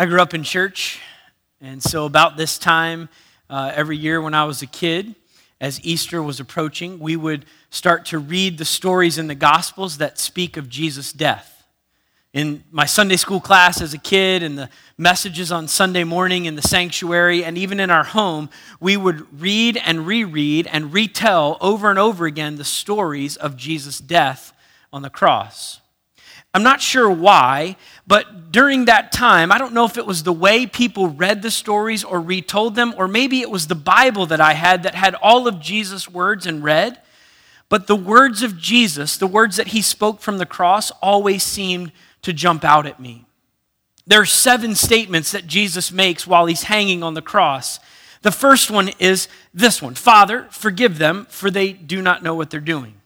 I grew up in church, and so about this time uh, every year when I was a kid, as Easter was approaching, we would start to read the stories in the Gospels that speak of Jesus' death. In my Sunday school class as a kid, and the messages on Sunday morning in the sanctuary, and even in our home, we would read and reread and retell over and over again the stories of Jesus' death on the cross. I'm not sure why, but during that time, I don't know if it was the way people read the stories or retold them, or maybe it was the Bible that I had that had all of Jesus' words and read. But the words of Jesus, the words that he spoke from the cross, always seemed to jump out at me. There are seven statements that Jesus makes while he's hanging on the cross. The first one is this one Father, forgive them, for they do not know what they're doing.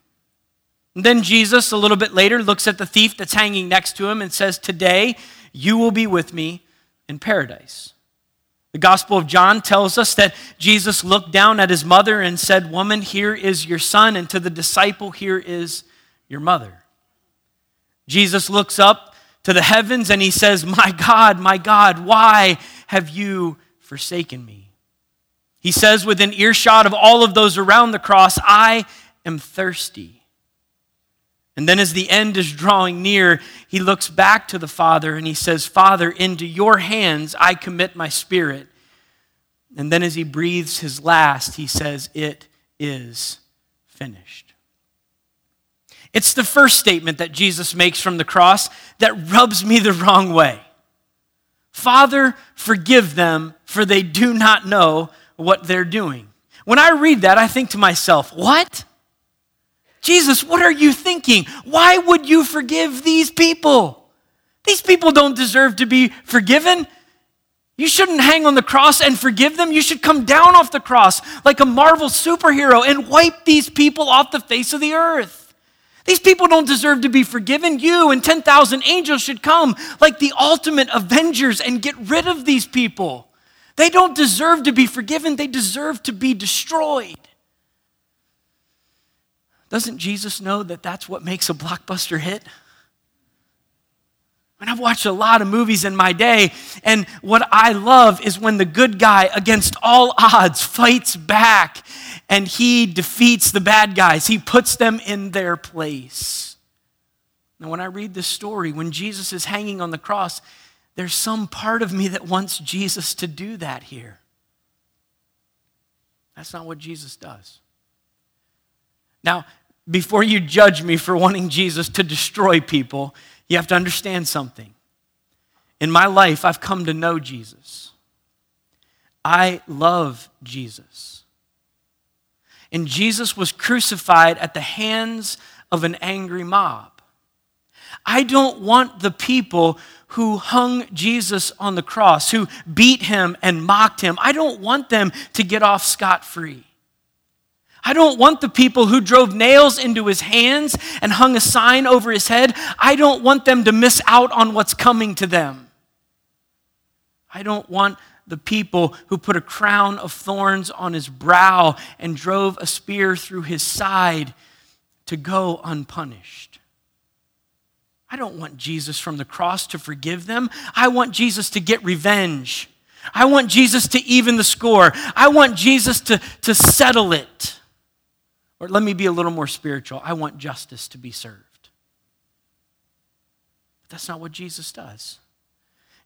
Then Jesus, a little bit later, looks at the thief that's hanging next to him and says, Today you will be with me in paradise. The Gospel of John tells us that Jesus looked down at his mother and said, Woman, here is your son, and to the disciple, here is your mother. Jesus looks up to the heavens and he says, My God, my God, why have you forsaken me? He says, within earshot of all of those around the cross, I am thirsty. And then, as the end is drawing near, he looks back to the Father and he says, Father, into your hands I commit my spirit. And then, as he breathes his last, he says, It is finished. It's the first statement that Jesus makes from the cross that rubs me the wrong way. Father, forgive them, for they do not know what they're doing. When I read that, I think to myself, What? Jesus, what are you thinking? Why would you forgive these people? These people don't deserve to be forgiven. You shouldn't hang on the cross and forgive them. You should come down off the cross like a Marvel superhero and wipe these people off the face of the earth. These people don't deserve to be forgiven. You and 10,000 angels should come like the ultimate avengers and get rid of these people. They don't deserve to be forgiven, they deserve to be destroyed. Doesn't Jesus know that that's what makes a blockbuster hit? And I've watched a lot of movies in my day, and what I love is when the good guy, against all odds, fights back and he defeats the bad guys. He puts them in their place. Now, when I read this story, when Jesus is hanging on the cross, there's some part of me that wants Jesus to do that here. That's not what Jesus does. Now, before you judge me for wanting Jesus to destroy people, you have to understand something. In my life, I've come to know Jesus. I love Jesus. And Jesus was crucified at the hands of an angry mob. I don't want the people who hung Jesus on the cross, who beat him and mocked him, I don't want them to get off scot free. I don't want the people who drove nails into his hands and hung a sign over his head. I don't want them to miss out on what's coming to them. I don't want the people who put a crown of thorns on his brow and drove a spear through his side to go unpunished. I don't want Jesus from the cross to forgive them. I want Jesus to get revenge. I want Jesus to even the score. I want Jesus to, to settle it. Or let me be a little more spiritual. I want justice to be served. But that's not what Jesus does.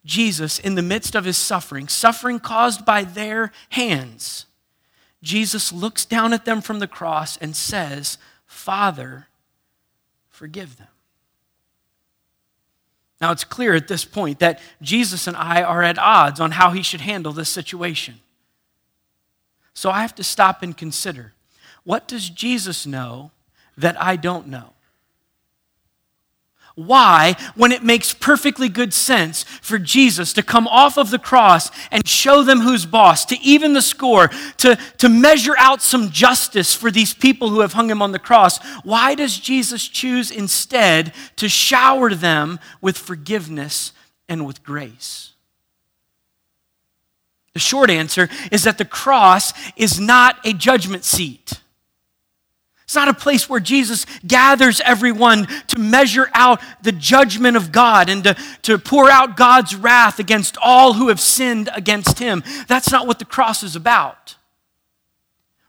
Jesus, in the midst of his suffering, suffering caused by their hands, Jesus looks down at them from the cross and says, Father, forgive them. Now, it's clear at this point that Jesus and I are at odds on how he should handle this situation. So I have to stop and consider what does Jesus know that I don't know? Why, when it makes perfectly good sense for Jesus to come off of the cross and show them who's boss, to even the score, to, to measure out some justice for these people who have hung him on the cross, why does Jesus choose instead to shower them with forgiveness and with grace? The short answer is that the cross is not a judgment seat. It's not a place where Jesus gathers everyone to measure out the judgment of God and to, to pour out God's wrath against all who have sinned against him. That's not what the cross is about.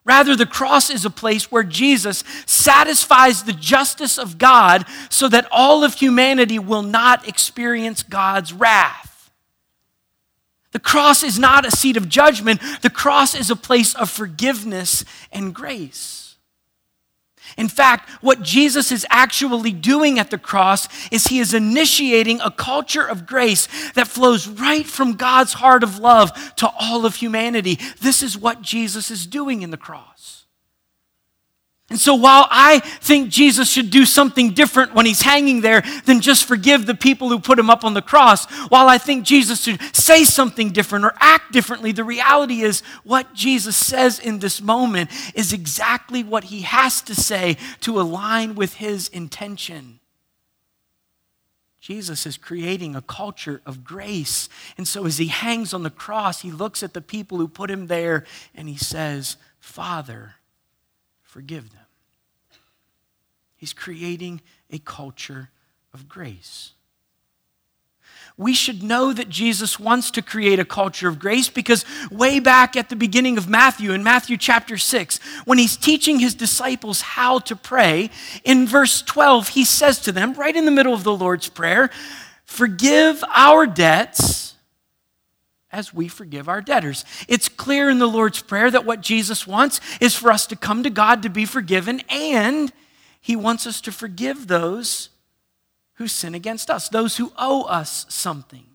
Rather, the cross is a place where Jesus satisfies the justice of God so that all of humanity will not experience God's wrath. The cross is not a seat of judgment, the cross is a place of forgiveness and grace. In fact, what Jesus is actually doing at the cross is he is initiating a culture of grace that flows right from God's heart of love to all of humanity. This is what Jesus is doing in the cross. And so, while I think Jesus should do something different when he's hanging there than just forgive the people who put him up on the cross, while I think Jesus should say something different or act differently, the reality is what Jesus says in this moment is exactly what he has to say to align with his intention. Jesus is creating a culture of grace. And so, as he hangs on the cross, he looks at the people who put him there and he says, Father, forgive them. He's creating a culture of grace. We should know that Jesus wants to create a culture of grace because way back at the beginning of Matthew, in Matthew chapter 6, when he's teaching his disciples how to pray, in verse 12, he says to them, right in the middle of the Lord's Prayer, Forgive our debts as we forgive our debtors. It's clear in the Lord's Prayer that what Jesus wants is for us to come to God to be forgiven and he wants us to forgive those who sin against us, those who owe us something.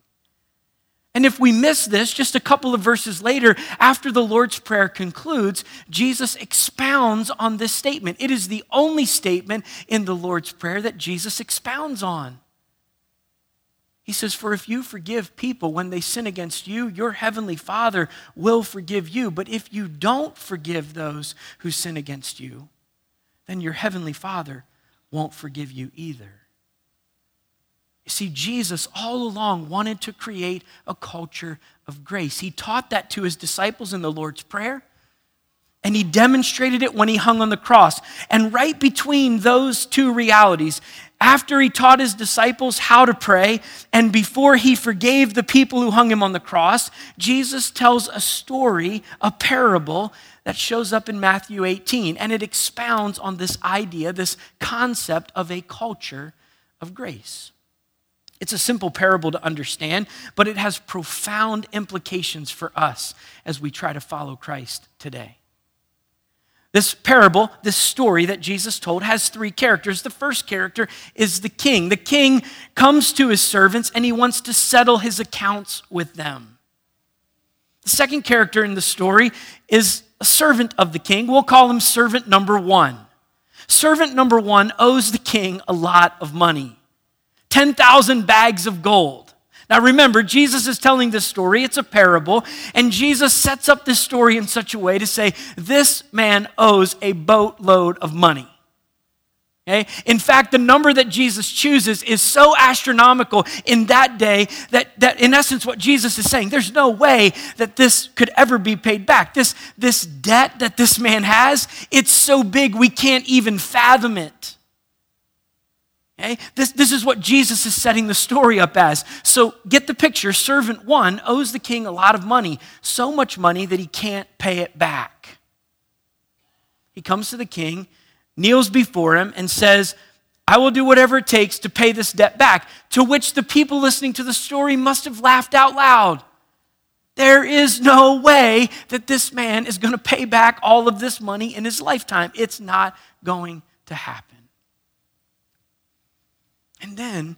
And if we miss this, just a couple of verses later, after the Lord's Prayer concludes, Jesus expounds on this statement. It is the only statement in the Lord's Prayer that Jesus expounds on. He says, For if you forgive people when they sin against you, your heavenly Father will forgive you. But if you don't forgive those who sin against you, then your heavenly Father won't forgive you either. You see, Jesus all along wanted to create a culture of grace. He taught that to his disciples in the Lord's Prayer, and he demonstrated it when he hung on the cross. And right between those two realities, after he taught his disciples how to pray, and before he forgave the people who hung him on the cross, Jesus tells a story, a parable that shows up in Matthew 18, and it expounds on this idea, this concept of a culture of grace. It's a simple parable to understand, but it has profound implications for us as we try to follow Christ today. This parable, this story that Jesus told, has three characters. The first character is the king. The king comes to his servants and he wants to settle his accounts with them. The second character in the story is a servant of the king. We'll call him servant number one. Servant number one owes the king a lot of money 10,000 bags of gold. Now remember, Jesus is telling this story, it's a parable, and Jesus sets up this story in such a way to say, This man owes a boatload of money. Okay? In fact, the number that Jesus chooses is so astronomical in that day that, that, in essence, what Jesus is saying, there's no way that this could ever be paid back. This, this debt that this man has, it's so big we can't even fathom it. Okay? This, this is what Jesus is setting the story up as. So get the picture. Servant one owes the king a lot of money, so much money that he can't pay it back. He comes to the king kneels before him and says, I will do whatever it takes to pay this debt back. To which the people listening to the story must have laughed out loud. There is no way that this man is going to pay back all of this money in his lifetime. It's not going to happen. And then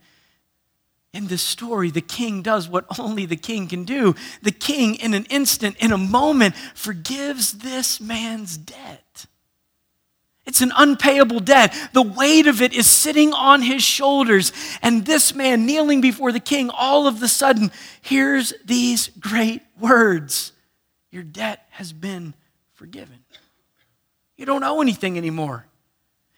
in this story, the king does what only the king can do. The king, in an instant, in a moment, forgives this man's debt. It's an unpayable debt. The weight of it is sitting on his shoulders. And this man, kneeling before the king, all of the sudden hears these great words Your debt has been forgiven. You don't owe anything anymore.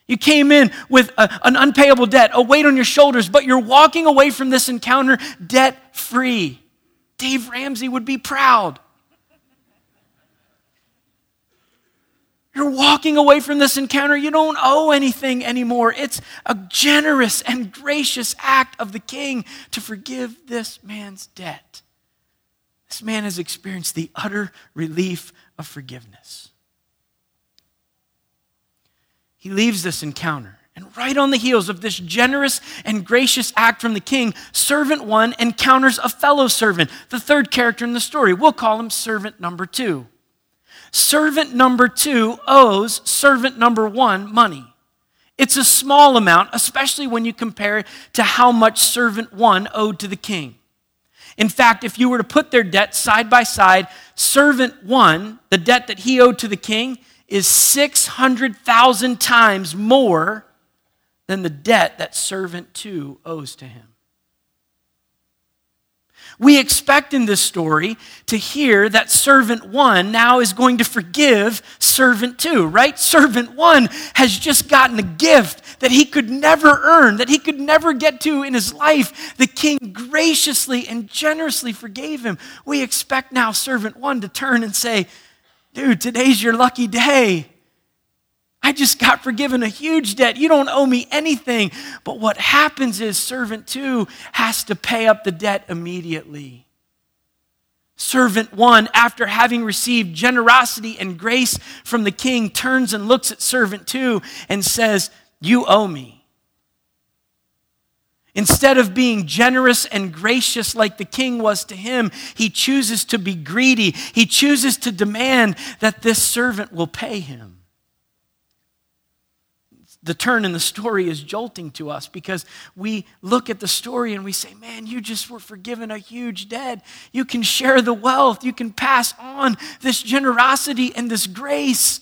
You came in with a, an unpayable debt, a weight on your shoulders, but you're walking away from this encounter debt free. Dave Ramsey would be proud. You're walking away from this encounter. You don't owe anything anymore. It's a generous and gracious act of the king to forgive this man's debt. This man has experienced the utter relief of forgiveness. He leaves this encounter. And right on the heels of this generous and gracious act from the king, servant one encounters a fellow servant, the third character in the story. We'll call him servant number two. Servant number two owes servant number one money. It's a small amount, especially when you compare it to how much servant one owed to the king. In fact, if you were to put their debt side by side, servant one, the debt that he owed to the king, is 600,000 times more than the debt that servant two owes to him. We expect in this story to hear that servant one now is going to forgive servant two, right? Servant one has just gotten a gift that he could never earn, that he could never get to in his life. The king graciously and generously forgave him. We expect now servant one to turn and say, Dude, today's your lucky day. I just got forgiven a huge debt. You don't owe me anything. But what happens is servant two has to pay up the debt immediately. Servant one, after having received generosity and grace from the king, turns and looks at servant two and says, You owe me. Instead of being generous and gracious like the king was to him, he chooses to be greedy. He chooses to demand that this servant will pay him the turn in the story is jolting to us because we look at the story and we say, Man, you just were forgiven a huge debt. You can share the wealth, you can pass on this generosity and this grace.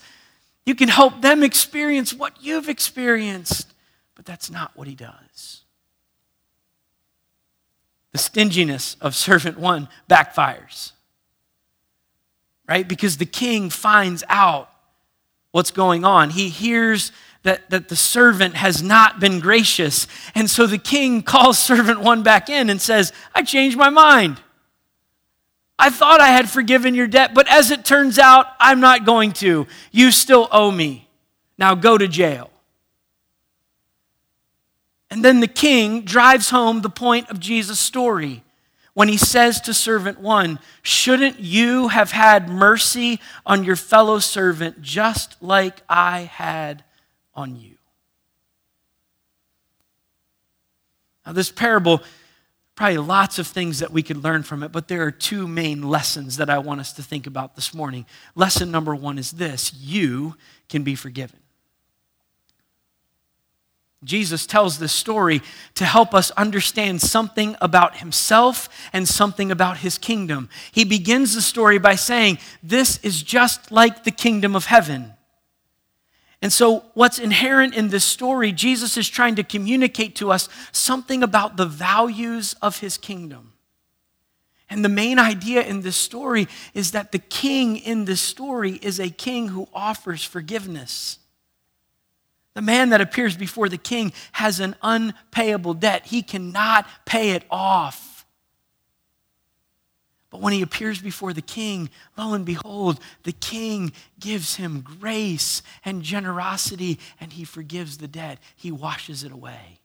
You can help them experience what you've experienced. But that's not what he does. The stinginess of servant one backfires, right? Because the king finds out what's going on. He hears that, that the servant has not been gracious. And so the king calls servant one back in and says, I changed my mind. I thought I had forgiven your debt, but as it turns out, I'm not going to. You still owe me. Now go to jail. And then the king drives home the point of Jesus' story when he says to servant one, Shouldn't you have had mercy on your fellow servant just like I had on you. Now, this parable, probably lots of things that we could learn from it, but there are two main lessons that I want us to think about this morning. Lesson number one is this you can be forgiven. Jesus tells this story to help us understand something about himself and something about his kingdom. He begins the story by saying, This is just like the kingdom of heaven. And so, what's inherent in this story, Jesus is trying to communicate to us something about the values of his kingdom. And the main idea in this story is that the king in this story is a king who offers forgiveness. The man that appears before the king has an unpayable debt, he cannot pay it off. But when he appears before the king, lo and behold, the king gives him grace and generosity, and he forgives the debt. He washes it away.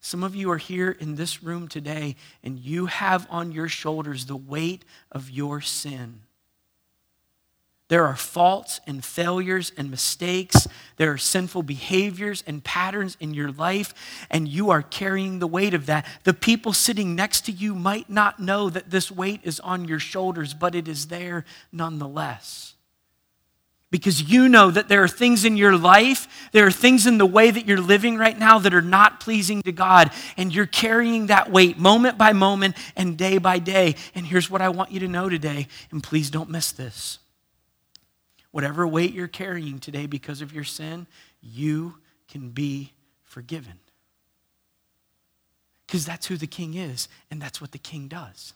Some of you are here in this room today, and you have on your shoulders the weight of your sin. There are faults and failures and mistakes. There are sinful behaviors and patterns in your life, and you are carrying the weight of that. The people sitting next to you might not know that this weight is on your shoulders, but it is there nonetheless. Because you know that there are things in your life, there are things in the way that you're living right now that are not pleasing to God, and you're carrying that weight moment by moment and day by day. And here's what I want you to know today, and please don't miss this whatever weight you're carrying today because of your sin, you can be forgiven. Because that's who the king is, and that's what the king does.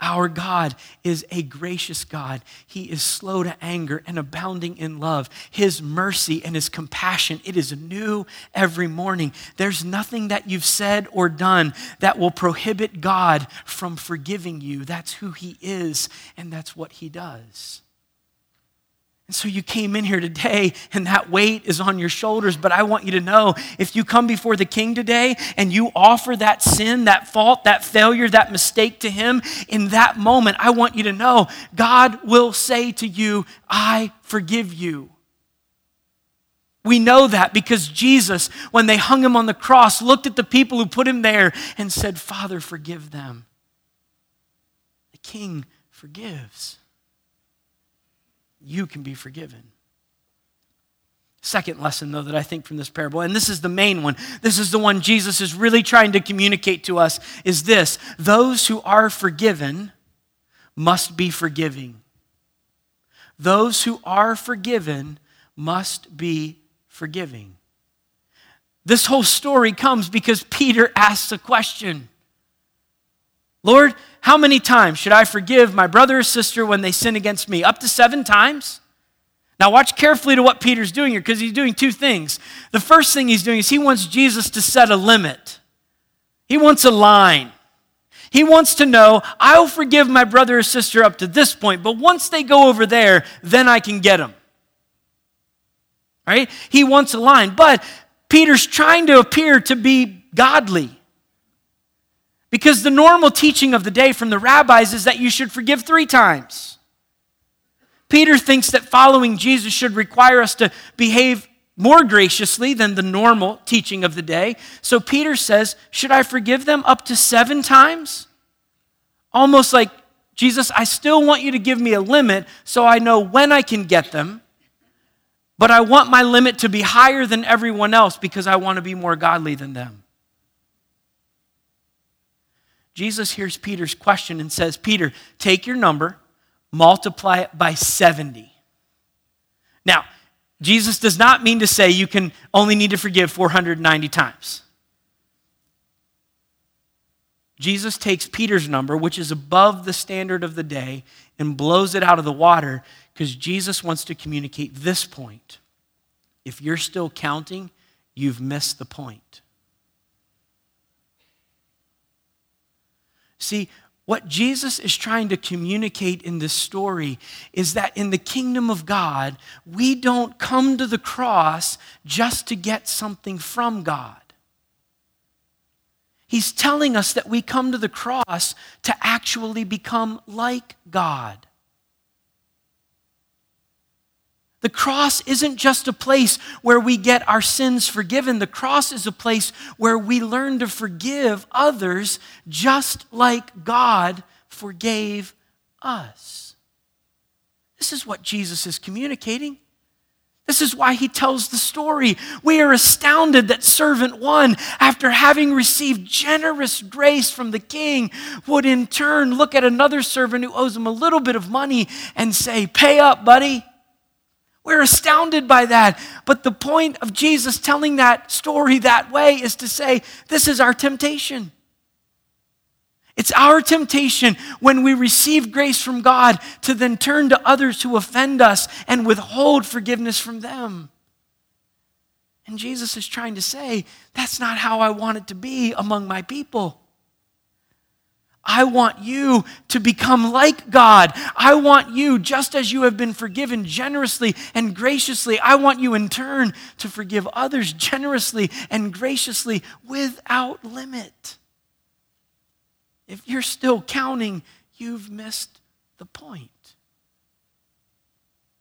Our God is a gracious God. He is slow to anger and abounding in love. His mercy and his compassion, it is new every morning. There's nothing that you've said or done that will prohibit God from forgiving you. That's who he is, and that's what he does. And so you came in here today and that weight is on your shoulders. But I want you to know if you come before the King today and you offer that sin, that fault, that failure, that mistake to Him, in that moment, I want you to know God will say to you, I forgive you. We know that because Jesus, when they hung him on the cross, looked at the people who put him there and said, Father, forgive them. The King forgives you can be forgiven. Second lesson, though, that I think from this parable, and this is the main one, this is the one Jesus is really trying to communicate to us, is this those who are forgiven must be forgiving. Those who are forgiven must be forgiving. This whole story comes because Peter asks a question Lord, how many times should I forgive my brother or sister when they sin against me? Up to seven times? Now, watch carefully to what Peter's doing here because he's doing two things. The first thing he's doing is he wants Jesus to set a limit, he wants a line. He wants to know, I'll forgive my brother or sister up to this point, but once they go over there, then I can get them. Right? He wants a line. But Peter's trying to appear to be godly. Because the normal teaching of the day from the rabbis is that you should forgive three times. Peter thinks that following Jesus should require us to behave more graciously than the normal teaching of the day. So Peter says, Should I forgive them up to seven times? Almost like, Jesus, I still want you to give me a limit so I know when I can get them, but I want my limit to be higher than everyone else because I want to be more godly than them. Jesus hears Peter's question and says, Peter, take your number, multiply it by 70. Now, Jesus does not mean to say you can only need to forgive 490 times. Jesus takes Peter's number, which is above the standard of the day, and blows it out of the water because Jesus wants to communicate this point. If you're still counting, you've missed the point. See, what Jesus is trying to communicate in this story is that in the kingdom of God, we don't come to the cross just to get something from God. He's telling us that we come to the cross to actually become like God. The cross isn't just a place where we get our sins forgiven. The cross is a place where we learn to forgive others just like God forgave us. This is what Jesus is communicating. This is why he tells the story. We are astounded that servant one, after having received generous grace from the king, would in turn look at another servant who owes him a little bit of money and say, Pay up, buddy. We're astounded by that. But the point of Jesus telling that story that way is to say, this is our temptation. It's our temptation when we receive grace from God to then turn to others who offend us and withhold forgiveness from them. And Jesus is trying to say, that's not how I want it to be among my people. I want you to become like God. I want you, just as you have been forgiven generously and graciously, I want you in turn to forgive others generously and graciously without limit. If you're still counting, you've missed the point.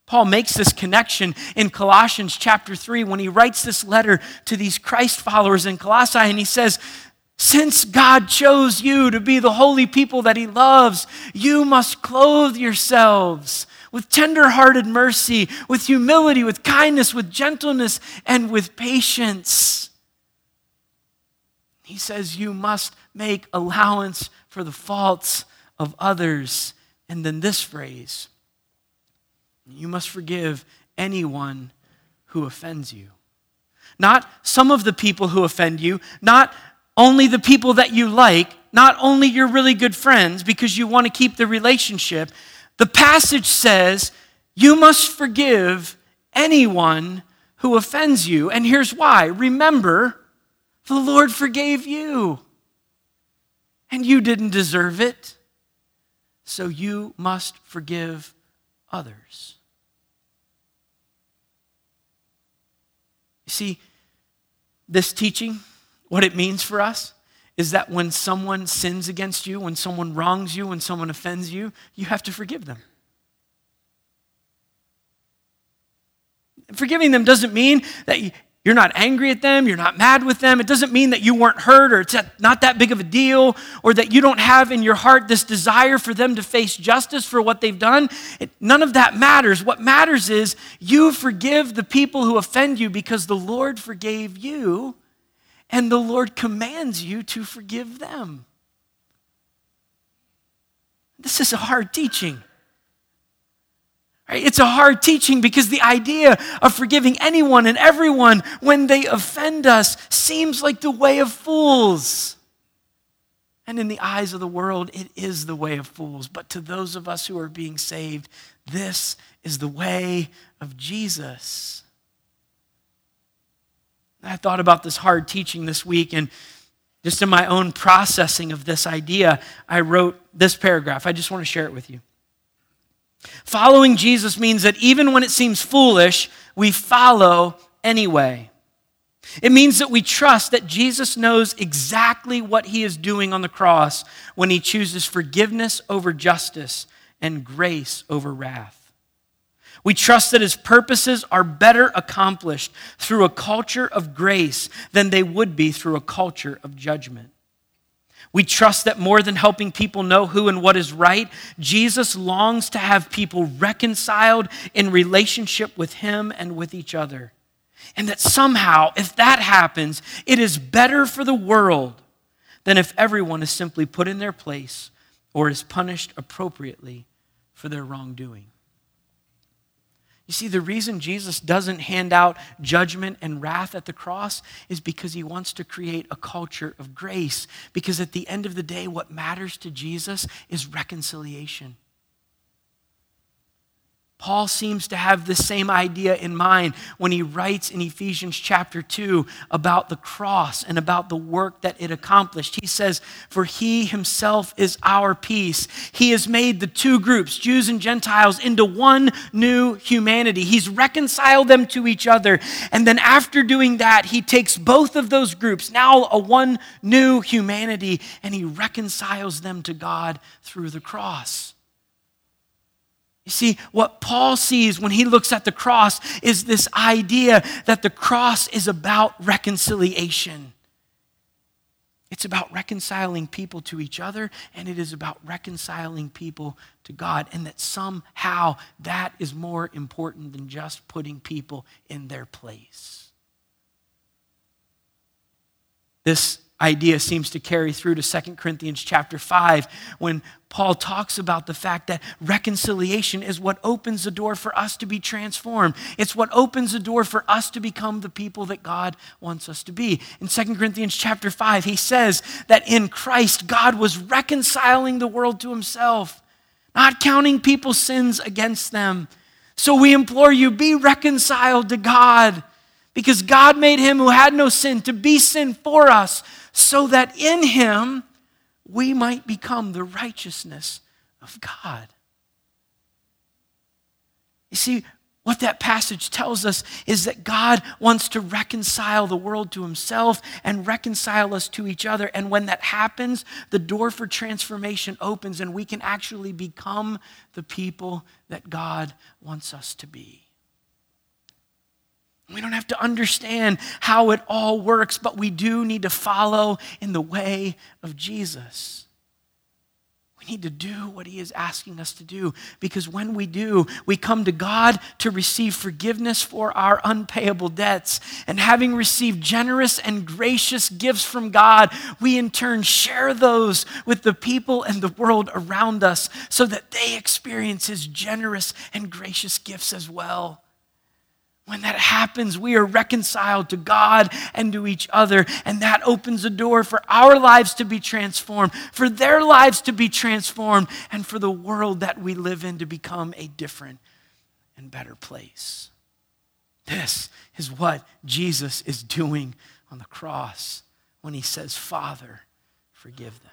Paul makes this connection in Colossians chapter 3 when he writes this letter to these Christ followers in Colossae, and he says, since God chose you to be the holy people that He loves, you must clothe yourselves with tender-hearted mercy, with humility, with kindness, with gentleness, and with patience. He says you must make allowance for the faults of others. And then this phrase you must forgive anyone who offends you. Not some of the people who offend you, not only the people that you like, not only your really good friends because you want to keep the relationship, the passage says you must forgive anyone who offends you. And here's why remember, the Lord forgave you, and you didn't deserve it. So you must forgive others. You see, this teaching, what it means for us, is that when someone sins against you, when someone wrongs you, when someone offends you, you have to forgive them. Forgiving them doesn't mean that you're not angry at them, you're not mad with them. It doesn't mean that you weren't hurt or it's not that big of a deal or that you don't have in your heart this desire for them to face justice for what they've done. It, none of that matters. What matters is you forgive the people who offend you because the Lord forgave you and the Lord commands you to forgive them. This is a hard teaching. It's a hard teaching because the idea of forgiving anyone and everyone when they offend us seems like the way of fools. And in the eyes of the world, it is the way of fools. But to those of us who are being saved, this is the way of Jesus. I thought about this hard teaching this week, and just in my own processing of this idea, I wrote this paragraph. I just want to share it with you. Following Jesus means that even when it seems foolish, we follow anyway. It means that we trust that Jesus knows exactly what he is doing on the cross when he chooses forgiveness over justice and grace over wrath. We trust that his purposes are better accomplished through a culture of grace than they would be through a culture of judgment. We trust that more than helping people know who and what is right, Jesus longs to have people reconciled in relationship with Him and with each other. And that somehow, if that happens, it is better for the world than if everyone is simply put in their place or is punished appropriately for their wrongdoing. You see, the reason Jesus doesn't hand out judgment and wrath at the cross is because he wants to create a culture of grace. Because at the end of the day, what matters to Jesus is reconciliation. Paul seems to have the same idea in mind when he writes in Ephesians chapter 2 about the cross and about the work that it accomplished. He says, For he himself is our peace. He has made the two groups, Jews and Gentiles, into one new humanity. He's reconciled them to each other. And then after doing that, he takes both of those groups, now a one new humanity, and he reconciles them to God through the cross. You see, what Paul sees when he looks at the cross is this idea that the cross is about reconciliation. It's about reconciling people to each other, and it is about reconciling people to God, and that somehow that is more important than just putting people in their place. This idea seems to carry through to 2 Corinthians chapter 5 when Paul talks about the fact that reconciliation is what opens the door for us to be transformed. It's what opens the door for us to become the people that God wants us to be. In 2 Corinthians chapter 5, he says that in Christ, God was reconciling the world to himself, not counting people's sins against them. So we implore you, be reconciled to God because God made him who had no sin to be sin for us so that in him we might become the righteousness of God. You see, what that passage tells us is that God wants to reconcile the world to himself and reconcile us to each other. And when that happens, the door for transformation opens and we can actually become the people that God wants us to be. We don't have to understand how it all works, but we do need to follow in the way of Jesus. We need to do what he is asking us to do because when we do, we come to God to receive forgiveness for our unpayable debts. And having received generous and gracious gifts from God, we in turn share those with the people and the world around us so that they experience his generous and gracious gifts as well. When that happens, we are reconciled to God and to each other, and that opens a door for our lives to be transformed, for their lives to be transformed, and for the world that we live in to become a different and better place. This is what Jesus is doing on the cross when he says, Father, forgive them.